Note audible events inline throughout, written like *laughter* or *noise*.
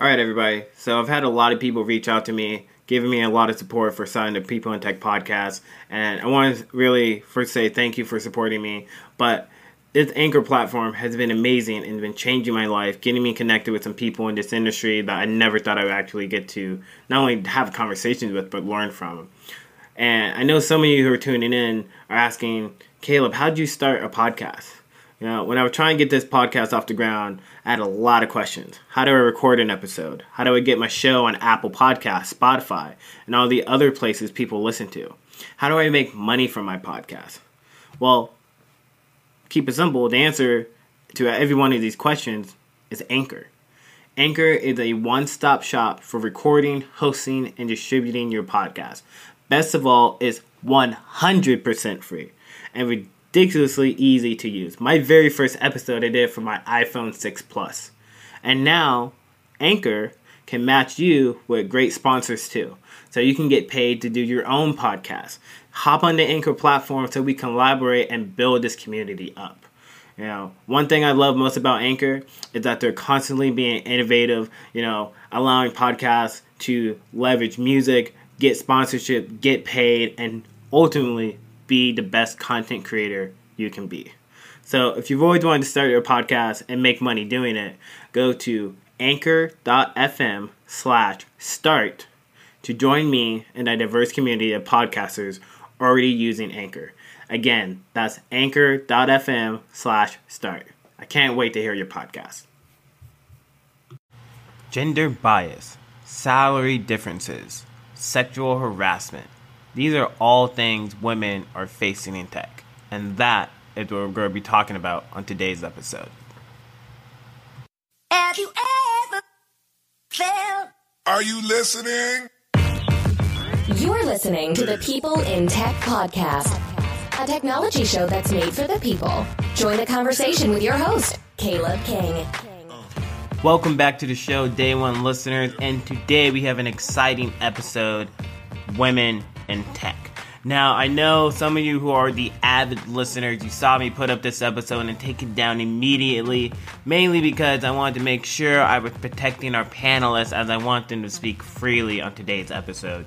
All right, everybody. So I've had a lot of people reach out to me, giving me a lot of support for signing the People in Tech podcast, and I want to really first say thank you for supporting me. But this Anchor platform has been amazing and been changing my life, getting me connected with some people in this industry that I never thought I would actually get to not only have conversations with, but learn from. And I know some of you who are tuning in are asking, Caleb, how did you start a podcast? You know, when I was trying to get this podcast off the ground, I had a lot of questions. How do I record an episode? How do I get my show on Apple Podcasts, Spotify, and all the other places people listen to? How do I make money from my podcast? Well, keep it simple. The answer to every one of these questions is Anchor. Anchor is a one stop shop for recording, hosting, and distributing your podcast. Best of all, it's 100% free and ridiculously easy to use. My very first episode I did for my iPhone 6 Plus. And now, Anchor can match you with great sponsors too. So you can get paid to do your own podcast. Hop on the Anchor platform so we collaborate and build this community up. You know, one thing I love most about Anchor is that they're constantly being innovative, you know, allowing podcasts to leverage music, get sponsorship, get paid, and ultimately be the best content creator you can be. So if you've always wanted to start your podcast and make money doing it, go to anchor.fm slash start to join me and a diverse community of podcasters already using Anchor. Again, that's anchor.fm slash start. I can't wait to hear your podcast. Gender bias, salary differences, sexual harassment these are all things women are facing in tech. And that is what we're going to be talking about on today's episode. Have you ever felt? Are you listening? You're listening to the People in Tech podcast, a technology show that's made for the people. Join the conversation with your host, Caleb King. Welcome back to the show, day one listeners, and today we have an exciting episode Women in Tech. Now, I know some of you who are the avid listeners, you saw me put up this episode and take it down immediately, mainly because I wanted to make sure I was protecting our panelists as I want them to speak freely on today's episode.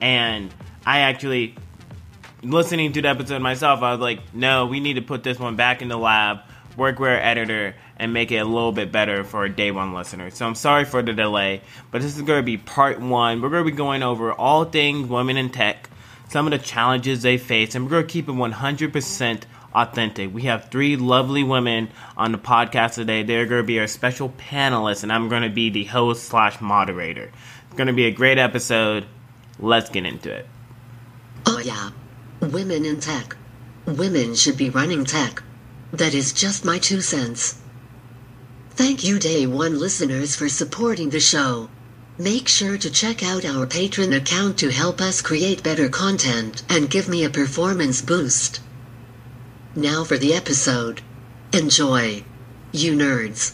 And I actually, listening to the episode myself, I was like, no, we need to put this one back in the lab, work with our editor, and make it a little bit better for a day one listener. So I'm sorry for the delay, but this is going to be part one. We're going to be going over all things women in tech some of the challenges they face, and we're going to keep it 100% authentic. We have three lovely women on the podcast today. They're going to be our special panelists, and I'm going to be the host slash moderator. It's going to be a great episode. Let's get into it. Oh, yeah. Women in tech. Women should be running tech. That is just my two cents. Thank you, Day One listeners, for supporting the show. Make sure to check out our Patreon account to help us create better content and give me a performance boost. Now for the episode. Enjoy. You nerds.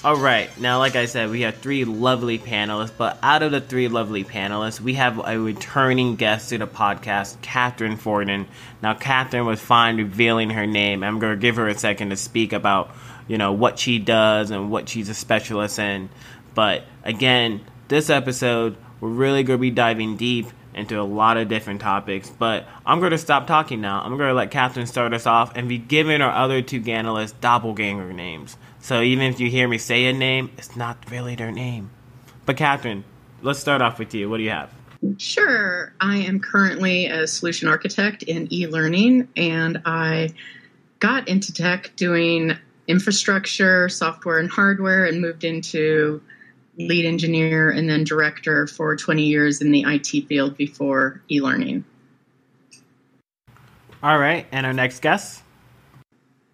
*laughs* Alright, now like I said, we have three lovely panelists, but out of the three lovely panelists, we have a returning guest to the podcast, Catherine Forden. Now, Catherine was fine revealing her name. I'm going to give her a second to speak about, you know, what she does and what she's a specialist in. But again, this episode, we're really going to be diving deep into a lot of different topics. But I'm going to stop talking now. I'm going to let Catherine start us off and be giving our other two analysts doppelganger names. So even if you hear me say a name, it's not really their name. But Catherine, let's start off with you. What do you have? Sure. I am currently a solution architect in e learning, and I got into tech doing infrastructure, software, and hardware, and moved into lead engineer and then director for 20 years in the IT field before e learning. All right. And our next guest?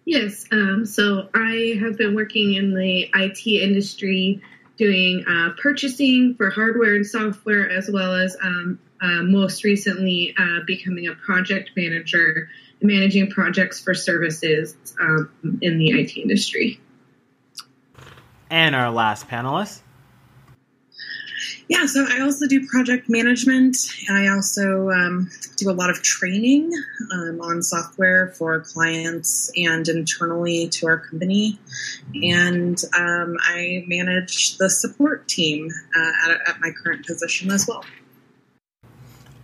Yes. Um, so I have been working in the IT industry doing uh, purchasing for hardware and software, as well as um, uh, most recently uh, becoming a project manager, managing projects for services um, in the IT industry. And our last panelist. Yeah, so I also do project management. I also um, do a lot of training um, on software for clients and internally to our company. And um, I manage the support team uh, at, at my current position as well.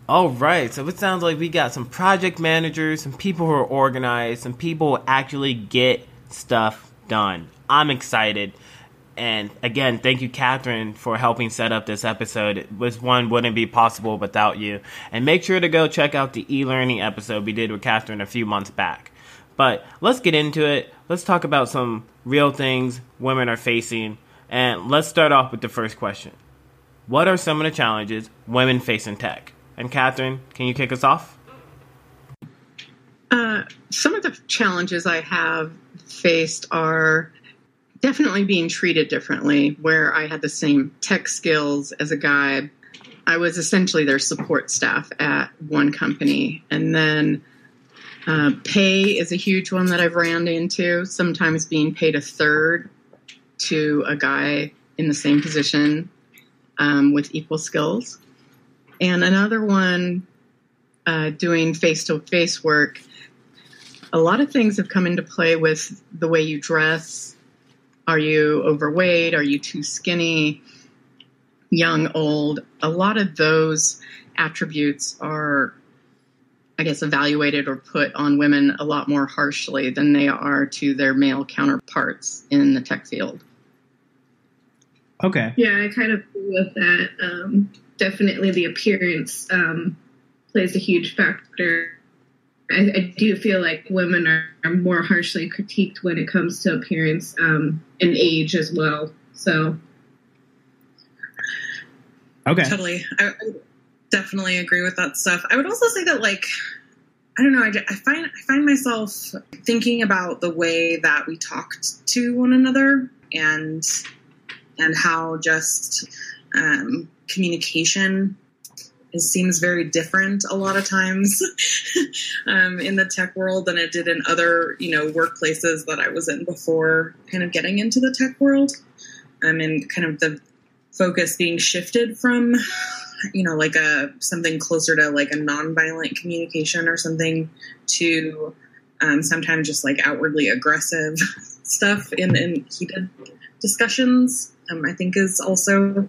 All right, so it sounds like we got some project managers, some people who are organized, some people who actually get stuff done. I'm excited. And again, thank you, Catherine, for helping set up this episode. Was one wouldn't be possible without you. And make sure to go check out the e-learning episode we did with Catherine a few months back. But let's get into it. Let's talk about some real things women are facing. And let's start off with the first question. What are some of the challenges women face in tech? And Catherine, can you kick us off? Uh, some of the challenges I have faced are definitely being treated differently, where I had the same tech skills as a guy. I was essentially their support staff at one company. And then uh, pay is a huge one that I've ran into, sometimes being paid a third to a guy in the same position um, with equal skills. And another one, uh, doing face to face work. A lot of things have come into play with the way you dress, are you overweight? Are you too skinny? Young, old? A lot of those attributes are, I guess, evaluated or put on women a lot more harshly than they are to their male counterparts in the tech field. Okay. Yeah, I kind of agree with that. Um, definitely the appearance um, plays a huge factor I, I, do feel like women are, are, more harshly critiqued when it comes to appearance um, and age as well. So, okay, totally. I, I, definitely agree with that stuff. I would also say that, like, I don't know. I, I find I find myself thinking about the way that we talked to one another and and how just um, communication it seems very different a lot of times *laughs* um, in the tech world than it did in other you know workplaces that I was in before kind of getting into the tech world. Um, mean, kind of the focus being shifted from *sighs* you know like a something closer to like a nonviolent communication or something to um, sometimes just like outwardly aggressive *laughs* stuff in, in heated discussions. Um, I think is also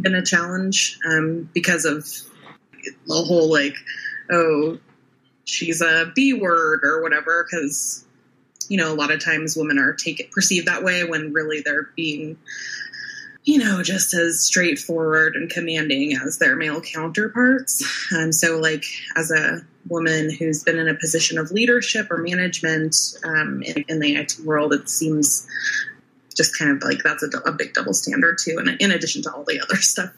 been a challenge um, because of the whole like, oh, she's a B word or whatever. Because you know, a lot of times women are take it perceived that way when really they're being, you know, just as straightforward and commanding as their male counterparts. Um, so, like, as a woman who's been in a position of leadership or management um, in, in the IT world, it seems just kind of like that's a, a big double standard too, and in addition to all the other *laughs* stuff.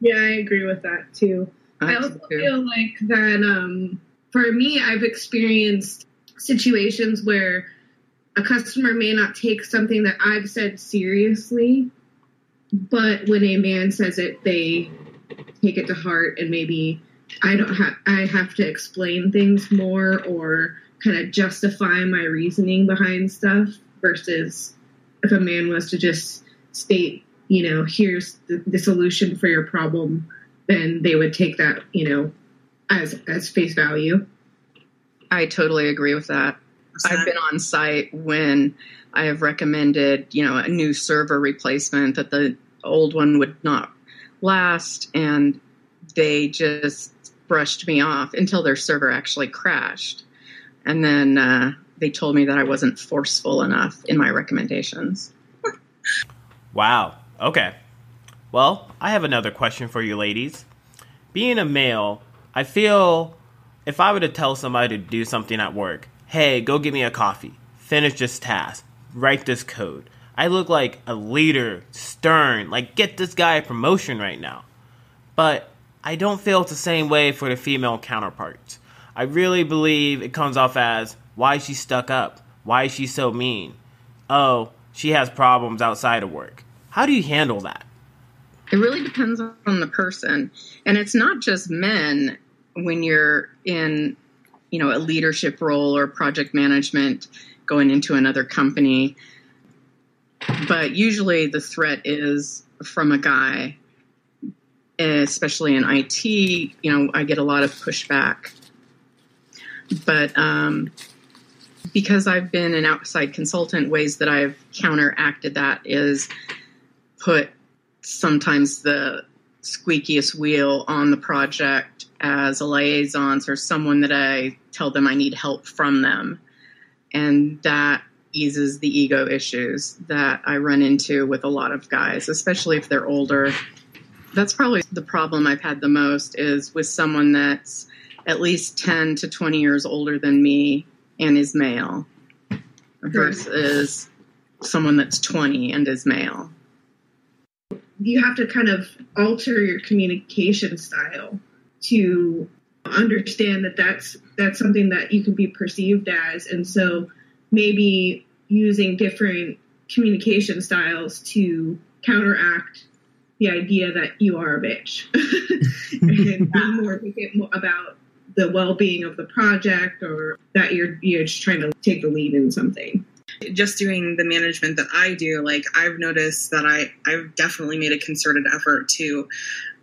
Yeah, I agree with that too. I, I also too. feel like that um, for me, I've experienced situations where a customer may not take something that I've said seriously, but when a man says it, they take it to heart and maybe I don't have I have to explain things more or kind of justify my reasoning behind stuff versus if a man was to just state, you know, here's the, the solution for your problem, then they would take that, you know, as as face value. I totally agree with that. I've been on site when I have recommended, you know, a new server replacement that the old one would not last, and they just brushed me off until their server actually crashed. And then uh, they told me that I wasn't forceful enough in my recommendations. wow. Okay. Well, I have another question for you ladies. Being a male, I feel if I were to tell somebody to do something at work, hey, go get me a coffee, finish this task, write this code, I look like a leader, stern, like get this guy a promotion right now. But I don't feel it's the same way for the female counterparts. I really believe it comes off as why is she stuck up? Why is she so mean? Oh, she has problems outside of work. How do you handle that? It really depends on the person. And it's not just men when you're in, you know, a leadership role or project management going into another company but usually the threat is from a guy, especially in IT. You know, I get a lot of pushback. But um, because I've been an outside consultant, ways that I've counteracted that is put sometimes the squeakiest wheel on the project as a liaison or someone that I tell them I need help from them. And that eases the ego issues that I run into with a lot of guys, especially if they're older. That's probably the problem I've had the most is with someone that's at least 10 to 20 years older than me and is male versus someone that's 20 and is male. You have to kind of alter your communication style to understand that that's that's something that you can be perceived as and so maybe using different communication styles to counteract the idea that you are a bitch *laughs* and be *laughs* more about the well-being of the project or that you're you're just trying to take the lead in something just doing the management that I do, like I've noticed that I I've definitely made a concerted effort to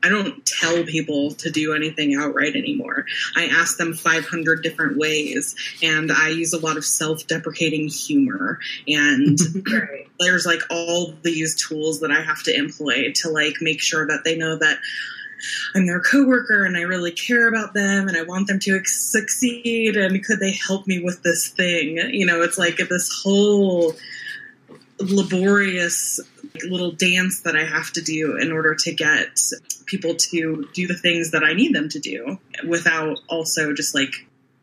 I don't tell people to do anything outright anymore. I ask them 500 different ways, and I use a lot of self deprecating humor. And *laughs* right. there's like all these tools that I have to employ to like make sure that they know that I'm their coworker and I really care about them and I want them to succeed. And could they help me with this thing? You know, it's like this whole laborious little dance that I have to do in order to get people to do the things that I need them to do without also just like,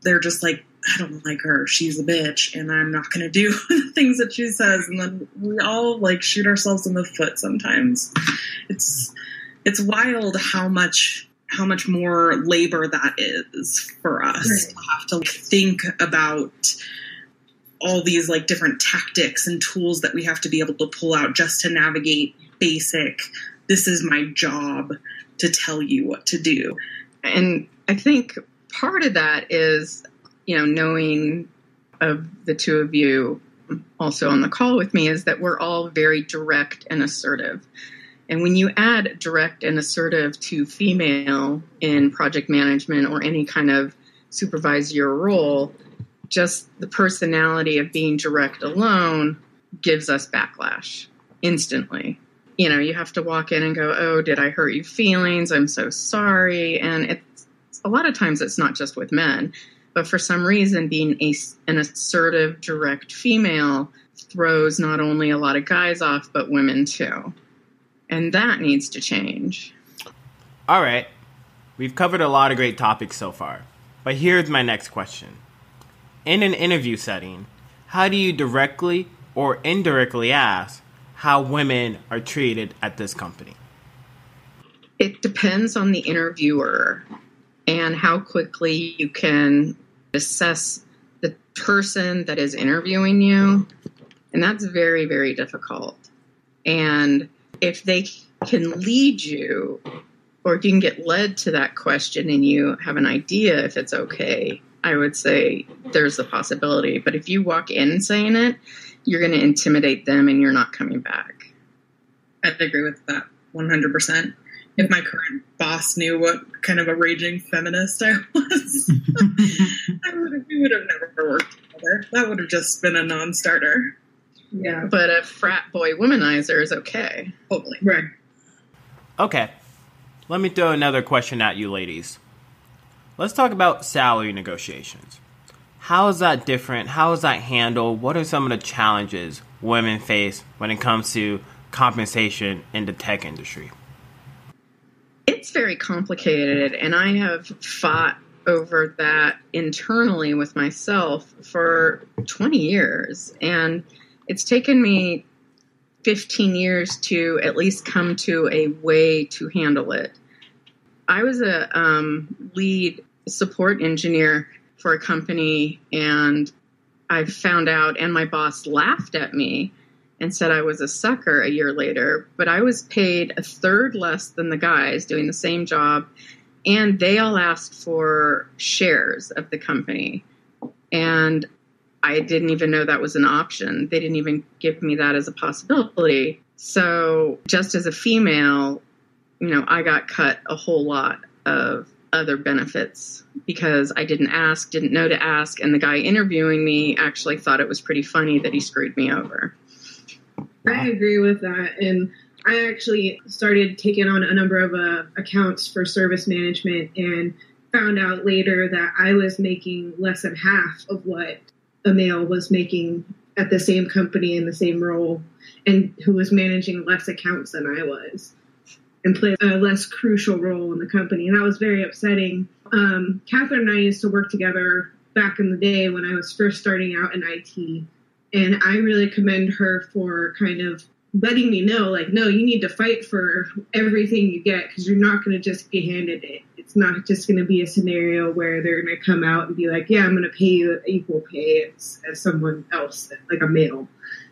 they're just like, I don't like her. She's a bitch, and I'm not going to do *laughs* the things that she says. And then we all like shoot ourselves in the foot sometimes. It's it's wild how much how much more labor that is for us right. to have to think about all these like different tactics and tools that we have to be able to pull out just to navigate basic this is my job to tell you what to do and i think part of that is you know knowing of the two of you also on the call with me is that we're all very direct and assertive and when you add direct and assertive to female in project management or any kind of supervisor role just the personality of being direct alone gives us backlash instantly. You know, you have to walk in and go, "Oh, did I hurt your feelings? I'm so sorry." And it's a lot of times it's not just with men, but for some reason being a, an assertive direct female throws not only a lot of guys off but women too. And that needs to change. All right. We've covered a lot of great topics so far. But here's my next question in an interview setting, how do you directly or indirectly ask how women are treated at this company? It depends on the interviewer and how quickly you can assess the person that is interviewing you. And that's very, very difficult. And if they can lead you, or you can get led to that question and you have an idea if it's okay, I would say there's the possibility. But if you walk in saying it, you're going to intimidate them and you're not coming back. I'd agree with that 100%. If my current boss knew what kind of a raging feminist I was, *laughs* I would have, we would have never worked together. That would have just been a non starter. Yeah. But a frat boy womanizer is okay. Totally. Right. Okay. let me throw another question at you, ladies. Let's talk about salary negotiations. How is that different? How is that handled? What are some of the challenges women face when it comes to compensation in the tech industry? It's very complicated, and I have fought over that internally with myself for 20 years. And it's taken me 15 years to at least come to a way to handle it. I was a um, lead support engineer for a company, and I found out, and my boss laughed at me and said I was a sucker a year later. But I was paid a third less than the guys doing the same job, and they all asked for shares of the company. And I didn't even know that was an option. They didn't even give me that as a possibility. So, just as a female, you know, I got cut a whole lot of other benefits because I didn't ask, didn't know to ask, and the guy interviewing me actually thought it was pretty funny that he screwed me over. I agree with that. And I actually started taking on a number of uh, accounts for service management and found out later that I was making less than half of what a male was making at the same company in the same role and who was managing less accounts than I was and played a less crucial role in the company. And that was very upsetting. Um, Catherine and I used to work together back in the day when I was first starting out in IT. And I really commend her for kind of letting me know, like, no, you need to fight for everything you get because you're not going to just be handed it. It's not just going to be a scenario where they're going to come out and be like, yeah, I'm going to pay you equal pay as, as someone else, like a male.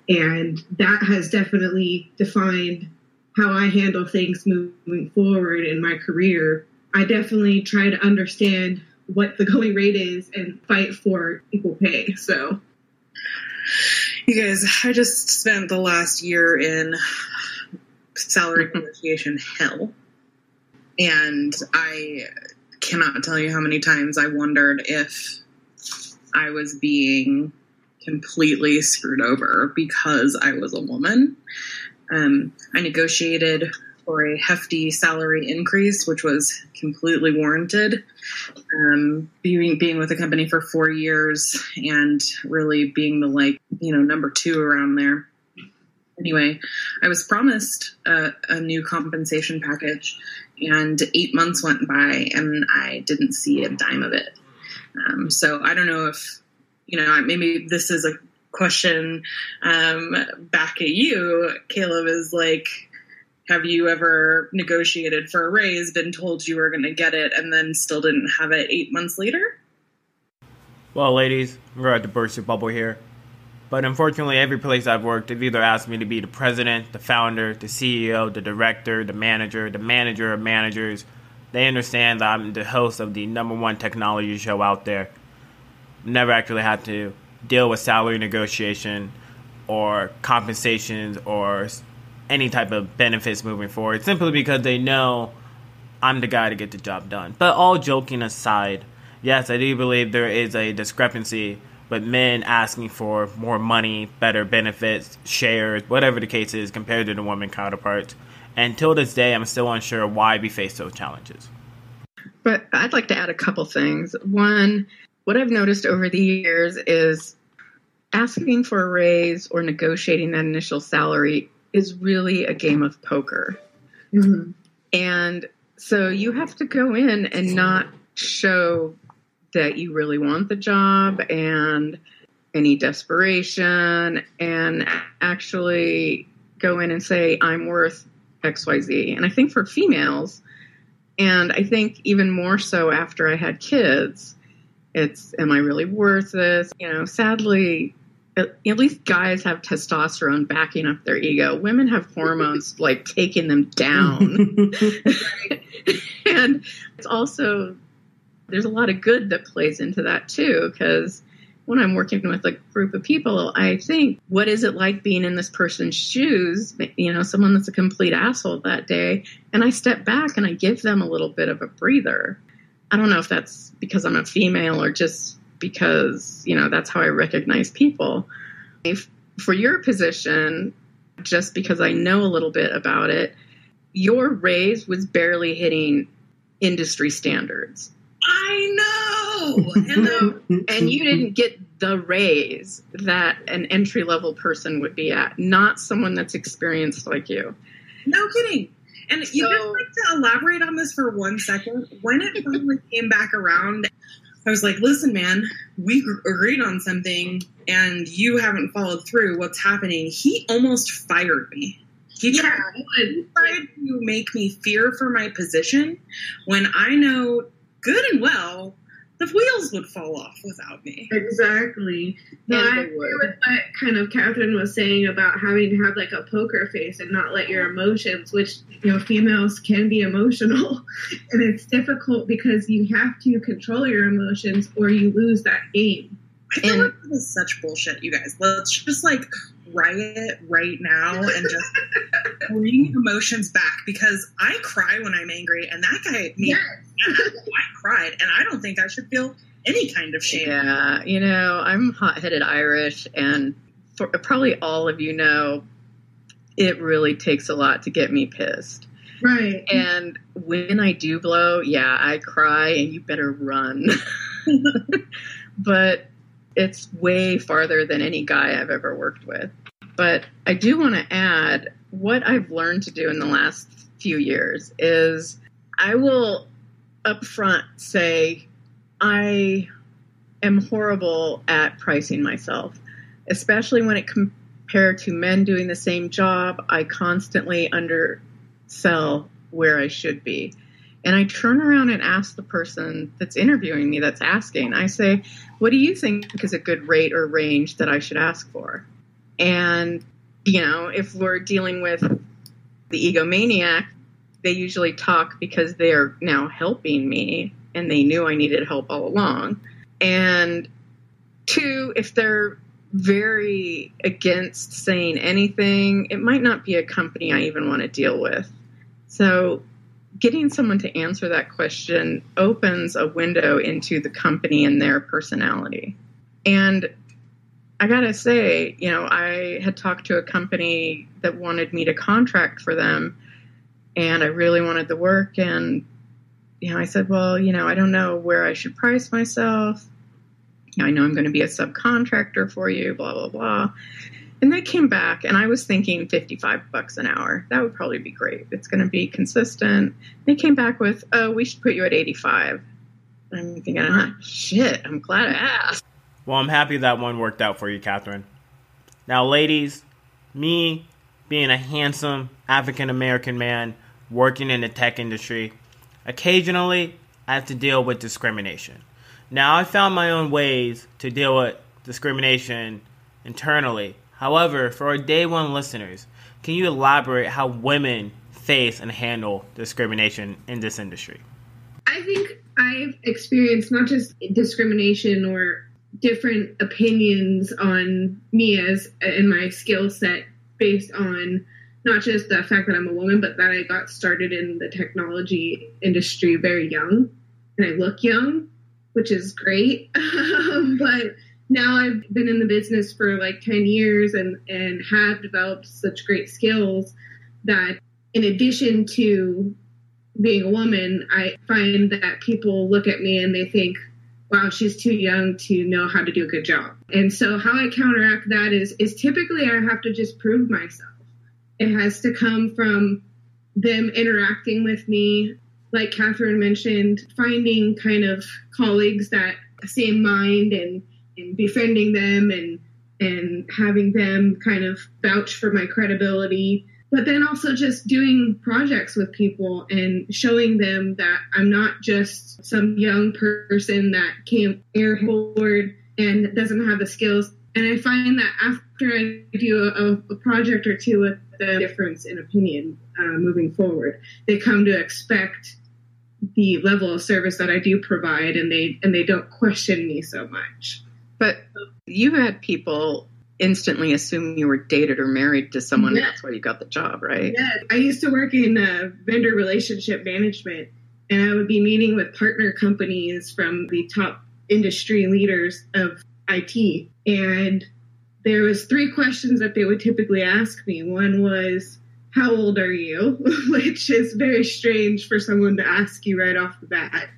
And that has definitely defined how I handle things moving forward in my career. I definitely try to understand what the going rate is and fight for equal pay. So you guys, I just spent the last year in salary negotiation hell. And I cannot tell you how many times I wondered if I was being completely screwed over because I was a woman. Um, I negotiated for a hefty salary increase, which was completely warranted. Um, being being with the company for four years and really being the like you know number two around there. Anyway, I was promised a, a new compensation package, and eight months went by, and I didn't see a dime of it. Um, so I don't know if you know maybe this is a question um, back at you, Caleb, is like have you ever negotiated for a raise, been told you were going to get it, and then still didn't have it eight months later? Well, ladies, we're at the burst your bubble here. But unfortunately, every place I've worked, they've either asked me to be the president, the founder, the CEO, the director, the manager, the manager of managers. They understand that I'm the host of the number one technology show out there. Never actually had to deal with salary negotiation or compensations or any type of benefits moving forward simply because they know I'm the guy to get the job done. But all joking aside, yes, I do believe there is a discrepancy but men asking for more money, better benefits, shares, whatever the case is, compared to the women counterparts. And till this day, I'm still unsure why we face those challenges. But I'd like to add a couple things. One, what I've noticed over the years is asking for a raise or negotiating that initial salary is really a game of poker. Mm-hmm. And so you have to go in and not show that you really want the job and any desperation and actually go in and say, I'm worth XYZ. And I think for females, and I think even more so after I had kids, it's, am I really worth this? You know, sadly, at, least guys have testosterone backing up their ego. Women have hormones like taking them down. *laughs* *laughs* and it's also there's a lot of good that plays into that too because when I'm working with a group of people, I think, what is it like being in this person's shoes? You know, someone that's a complete asshole that day. And I step back and I give them a little bit of a breather. I don't know if that's because I'm a female or just because, you know, that's how I recognize people. If, for your position, just because I know a little bit about it, your raise was barely hitting industry standards. I know. And, *laughs* and you didn't get the raise that an entry level person would be at, not someone that's experienced like you. No kidding. And so, you just like to elaborate on this for one second. When it finally *laughs* came back around, I was like, listen, man, we agreed on something and you haven't followed through. What's happening? He almost fired me. He yeah, tried, he tried to make me fear for my position when I know good and well the wheels would fall off without me. Exactly. No, I agree with what kind of Catherine was saying about having to have like a poker face and not let your emotions, which you know females can be emotional, *laughs* and it's difficult because you have to control your emotions or you lose that game. I feel and, like this is such bullshit, you guys. Let's just like riot right now and just *laughs* bring emotions back because I cry when I'm angry, and that guy, me, yes. I cried, and I don't think I should feel any kind of shame. Yeah, you know, I'm hot-headed Irish, and for, probably all of you know, it really takes a lot to get me pissed. Right. And when I do blow, yeah, I cry, and you better run. *laughs* but it's way farther than any guy I've ever worked with. But I do want to add what I've learned to do in the last few years is I will upfront say I am horrible at pricing myself, especially when it compared to men doing the same job. I constantly undersell where I should be. And I turn around and ask the person that's interviewing me, that's asking, I say, What do you think is a good rate or range that I should ask for? And, you know, if we're dealing with the egomaniac, they usually talk because they're now helping me and they knew I needed help all along. And two, if they're very against saying anything, it might not be a company I even want to deal with. So getting someone to answer that question opens a window into the company and their personality. And I gotta say, you know, I had talked to a company that wanted me to contract for them, and I really wanted the work. And, you know, I said, well, you know, I don't know where I should price myself. I know I'm going to be a subcontractor for you, blah, blah, blah. And they came back, and I was thinking 55 bucks an hour. That would probably be great. It's going to be consistent. They came back with, oh, we should put you at 85. I'm thinking, ah, shit, I'm glad I asked. Well, I'm happy that one worked out for you, Catherine. Now, ladies, me being a handsome African American man working in the tech industry, occasionally I have to deal with discrimination. Now, I found my own ways to deal with discrimination internally However, for our day one listeners, can you elaborate how women face and handle discrimination in this industry? I think I've experienced not just discrimination or different opinions on me as and my skill set based on not just the fact that I'm a woman, but that I got started in the technology industry very young and I look young, which is great. *laughs* Um, but now I've been in the business for like 10 years and, and have developed such great skills that in addition to being a woman, I find that people look at me and they think, wow, she's too young to know how to do a good job. And so how I counteract that is is typically I have to just prove myself. It has to come from them interacting with me, like Catherine mentioned, finding kind of colleagues that same mind and and befriending them and and having them kind of vouch for my credibility but then also just doing projects with people and showing them that I'm not just some young person that came air forward and doesn't have the skills. And I find that after I do a, a project or two with the difference in opinion uh, moving forward, they come to expect the level of service that I do provide, and they and they don't question me so much. But you had people instantly assume you were dated or married to someone. Yeah. That's why you got the job, right? Yeah. I used to work in uh, vendor relationship management, and I would be meeting with partner companies from the top industry leaders of IT. And there was three questions that they would typically ask me. One was, how old are you? *laughs* Which is very strange for someone to ask you right off the bat.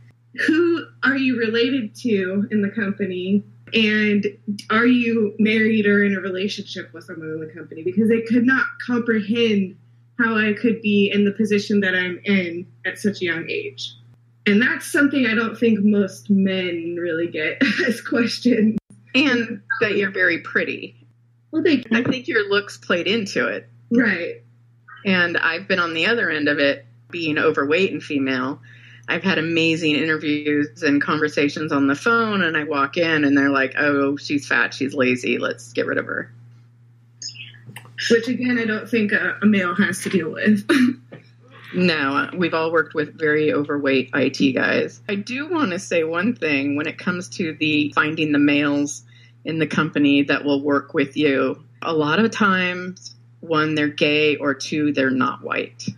Who are you related to in the company? And are you married or in a relationship with someone in the company? Because they could not comprehend how I could be in the position that I'm in at such a young age. And that's something I don't think most men really get *laughs* as questions. And that you're very pretty. Well, they, I think your looks played into it. Right. And I've been on the other end of it, being overweight and female. I've had amazing interviews and conversations on the phone, and I walk in and they're like, oh, she's fat, she's lazy, let's get rid of her. Which, again, I don't think a, a male has to deal with. *laughs* no, we've all worked with very overweight IT guys. I do want to say one thing when it comes to the finding the males in the company that will work with you. A lot of times, one, they're gay, or two, they're not white.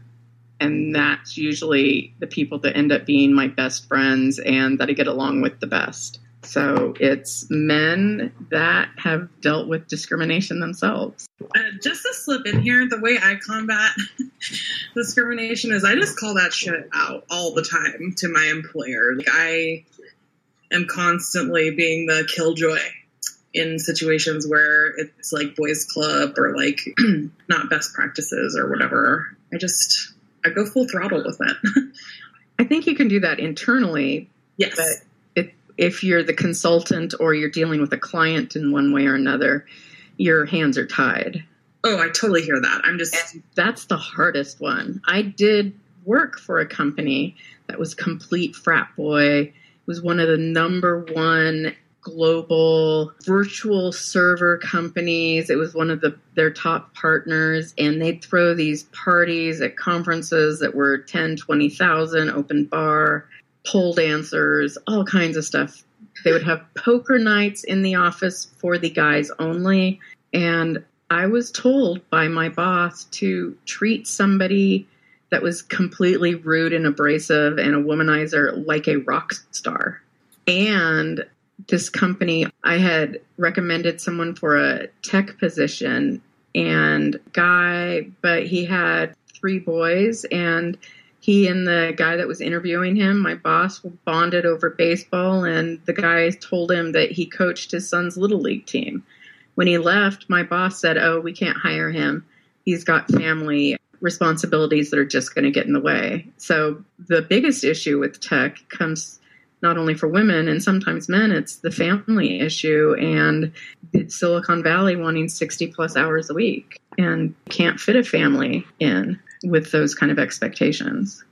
And that's usually the people that end up being my best friends and that I get along with the best. So it's men that have dealt with discrimination themselves. Uh, just to slip in here, the way I combat *laughs* discrimination is I just call that shit out all the time to my employer. Like I am constantly being the killjoy in situations where it's like boys club or like *clears throat* not best practices or whatever. I just I go full throttle with it. *laughs* I think you can do that internally. Yes. But if if you're the consultant or you're dealing with a client in one way or another, your hands are tied. Oh, I totally hear that. I'm just and that's the hardest one. I did work for a company that was complete frat boy. It was one of the number one global virtual server companies. It was one of the their top partners and they'd throw these parties at conferences that were 10, 20,000 open bar, pole dancers, all kinds of stuff. They would have poker nights in the office for the guys only and I was told by my boss to treat somebody that was completely rude and abrasive and a womanizer like a rock star. And this company, I had recommended someone for a tech position and guy, but he had three boys and he and the guy that was interviewing him, my boss, bonded over baseball and the guy told him that he coached his son's little league team. When he left, my boss said, "Oh, we can't hire him. He's got family responsibilities that are just going to get in the way." So the biggest issue with tech comes not only for women and sometimes men, it's the family issue and Silicon Valley wanting 60 plus hours a week and can't fit a family in with those kind of expectations.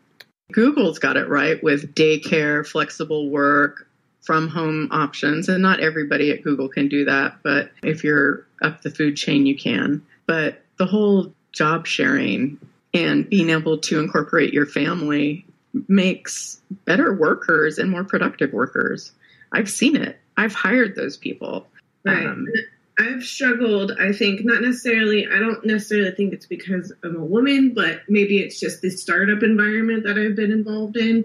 Google's got it right with daycare, flexible work, from home options. And not everybody at Google can do that, but if you're up the food chain, you can. But the whole job sharing and being able to incorporate your family makes better workers and more productive workers. I've seen it. I've hired those people. Right. Um, I've struggled, I think, not necessarily, I don't necessarily think it's because I'm a woman, but maybe it's just the startup environment that I've been involved in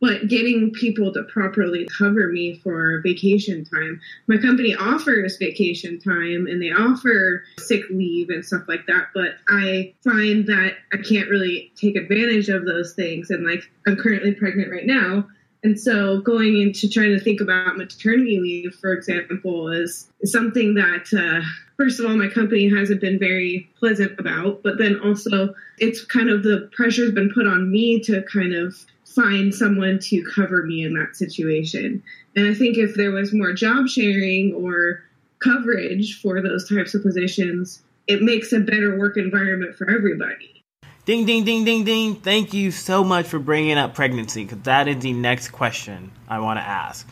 but getting people to properly cover me for vacation time. My company offers vacation time and they offer sick leave and stuff like that, but I find that I can't really take advantage of those things. And like, I'm currently pregnant right now. And so going into trying to think about maternity leave, for example, is, something that, uh, first of all, my company hasn't been very pleasant about, but then also it's kind of the pressure's been put on me to kind of find someone to cover me in that situation. And I think if there was more job sharing or coverage for those types of positions, it makes a better work environment for everybody. Ding, ding, ding, ding, ding. Thank you so much for bringing up pregnancy because that is the next question I want to ask.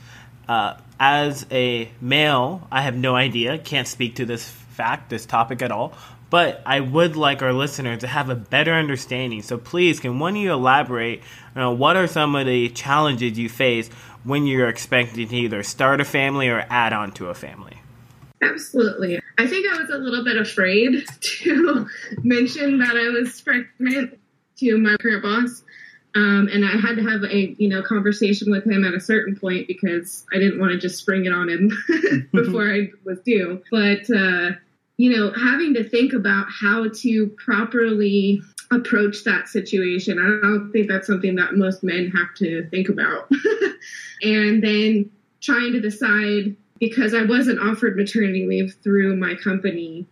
Uh, as a male, I have no idea, can't speak to this fact, this topic at all, but I would like our listeners to have a better understanding. So please, can one of you elaborate? You know, what are some of the challenges you face when you're expecting to either start a family or add on to a family? Absolutely. I think I was a little bit afraid *laughs* to *laughs* mention that I was pregnant to my current boss. Um, and I had to have a you know conversation with him at a certain point because I didn't want to just spring it on him *laughs* before I was due. But uh, you know, having to think about how to properly approach that situation. I don't think that's something that most men have to think about. *laughs* and then trying to decide because I wasn't offered maternity leave through my company,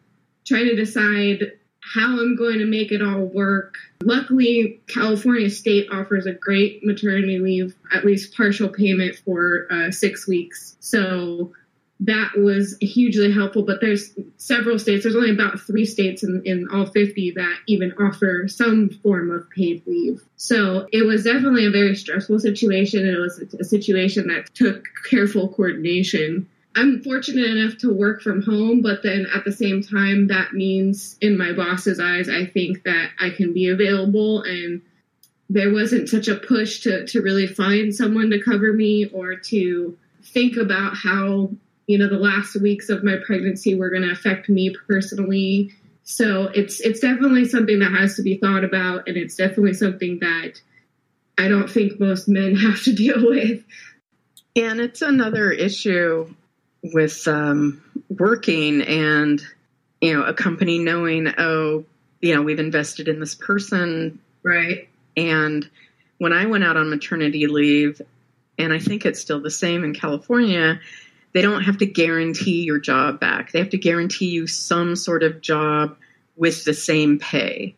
trying to decide how I'm going to make it all work. Luckily, California State offers a great maternity leave, at least partial payment for uh, six weeks. So that was hugely helpful. But there's several states, there's only about three states in, in all 50 that even offer some form of paid leave. So it was definitely a very stressful situation. and It was a situation that took careful coordination. I'm fortunate enough to work from home, but then at the same time, that means in my boss's eyes, I think that I can be available. And there wasn't such a push to, to really find someone to cover me or to think about how you know the last weeks of my pregnancy were going to affect me personally. So it's it's definitely something that has to be thought about and it's definitely something that i don't think most men *laughs* have to deal with. And it's another issue with um, working and you know a company knowing oh you know we've invested in this person right and when i went out on maternity leave and i think it's still the same in california they don't have to guarantee your job back. They have to guarantee you some sort of job with the same pay.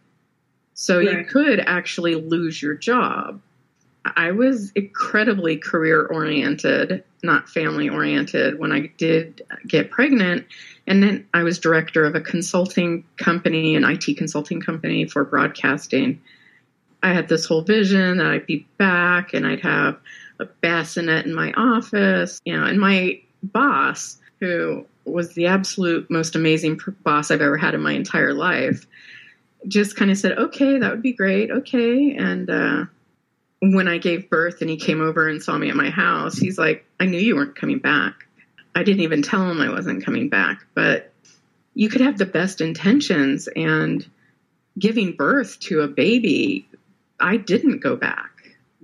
So right. you could actually lose your job. I was incredibly career oriented, not family oriented when I did get pregnant. And then I was director of a consulting company, an IT consulting company for broadcasting. I had this whole vision that I'd be back and I'd have a bassinet in my office, you know, and my boss, who was the absolute most amazing boss I've ever had in my entire life, just kind of said, okay, that would be great. Okay. And uh, when I gave birth and he came over and saw me at my house, he's like, I knew you weren't coming back. I didn't even tell him I wasn't coming back, but you could have the best intentions and giving birth to a baby, I didn't go back.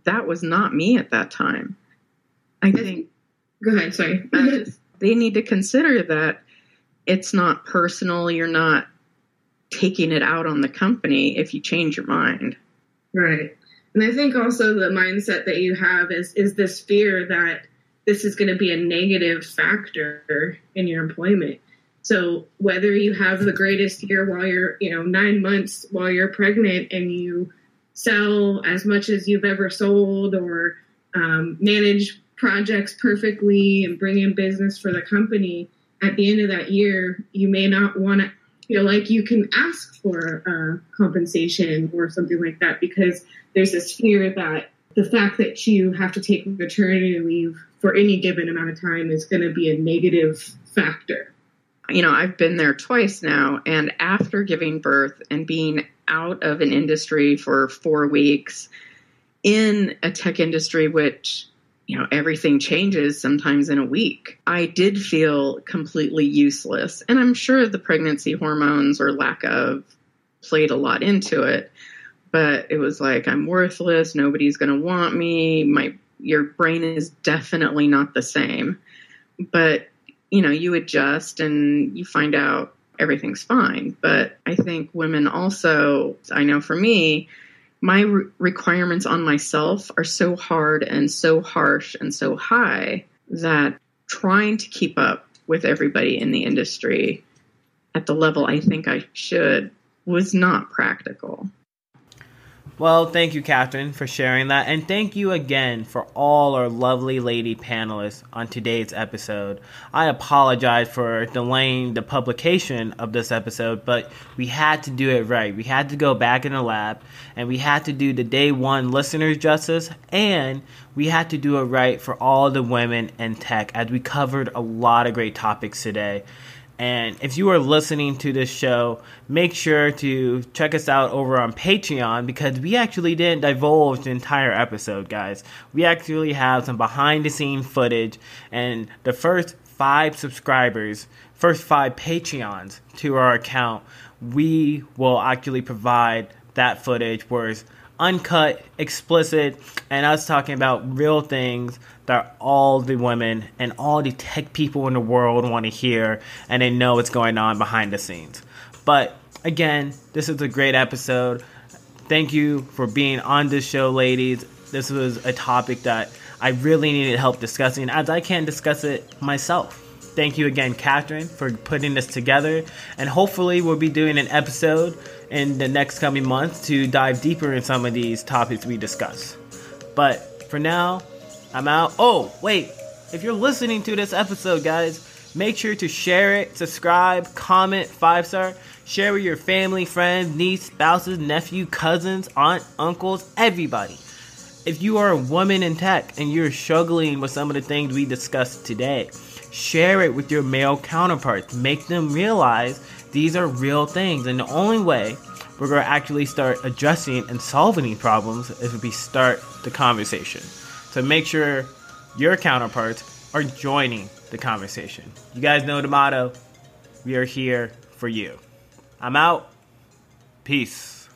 That was not me at that time. I think Go ahead, sorry. *laughs* they need to consider that it's not personal. You're not taking it out on the company if you change your mind. Right. And I think also the mindset that you have is is this fear that this is going to be a negative factor in your employment. So whether you have the greatest year while you're, you know, 9 months while you're pregnant and you sell as much as you've ever sold or um, manage projects perfectly and bring in business for the company, at the end of that year, you may not want to feel like you can ask for uh, compensation or something like that because there's this fear that the fact that you have to take maternity leave for any given amount of time is going to be a negative factor. You know, I've been there twice now, and after giving birth and being out of an industry for four weeks in a tech industry, which you know, everything changes sometimes in a week. I did feel completely useless. And I'm sure the pregnancy hormones or lack of played a lot into it. But it was like, I'm worthless. Nobody's going to want me. My, your brain is definitely not the same. But, you know, you adjust and you find out everything's fine. But I think women also, I know for me, my re- requirements on myself are so hard and so harsh and so high that trying to keep up with everybody in the industry at the level I think I should was not practical. Well, thank you, Catherine, for sharing that. And thank you again for all our lovely lady panelists on today's episode. I apologize for delaying the publication of this episode, but we had to do it right. We had to go back in the lab and we had to do the day one listeners justice and we had to do it right for all the women in tech as we covered a lot of great topics today. And if you are listening to this show, make sure to check us out over on Patreon because we actually didn't divulge the entire episode, guys. We actually have some behind the scene footage, and the first five subscribers, first five Patreons to our account, we will actually provide that footage where it's uncut, explicit, and us talking about real things that all the women and all the tech people in the world want to hear and they know what's going on behind the scenes. But again, this is a great episode. Thank you for being on this show, ladies. This was a topic that I really needed help discussing as I can't discuss it myself. Thank you again, Catherine, for putting this together. And hopefully, we'll be doing an episode in the next coming months to dive deeper in some of these topics we discuss. But for now, I'm out. Oh, wait. If you're listening to this episode, guys, make sure to share it, subscribe, comment, five star, share with your family, friends, niece, spouses, nephew, cousins, aunt, uncles, everybody. If you are a woman in tech and you're struggling with some of the things we discussed today, share it with your male counterparts. Make them realize these are real things. And the only way we're going to actually start addressing and solving these problems is if we start the conversation. So make sure your counterparts are joining the conversation. You guys know the motto we are here for you. I'm out. Peace.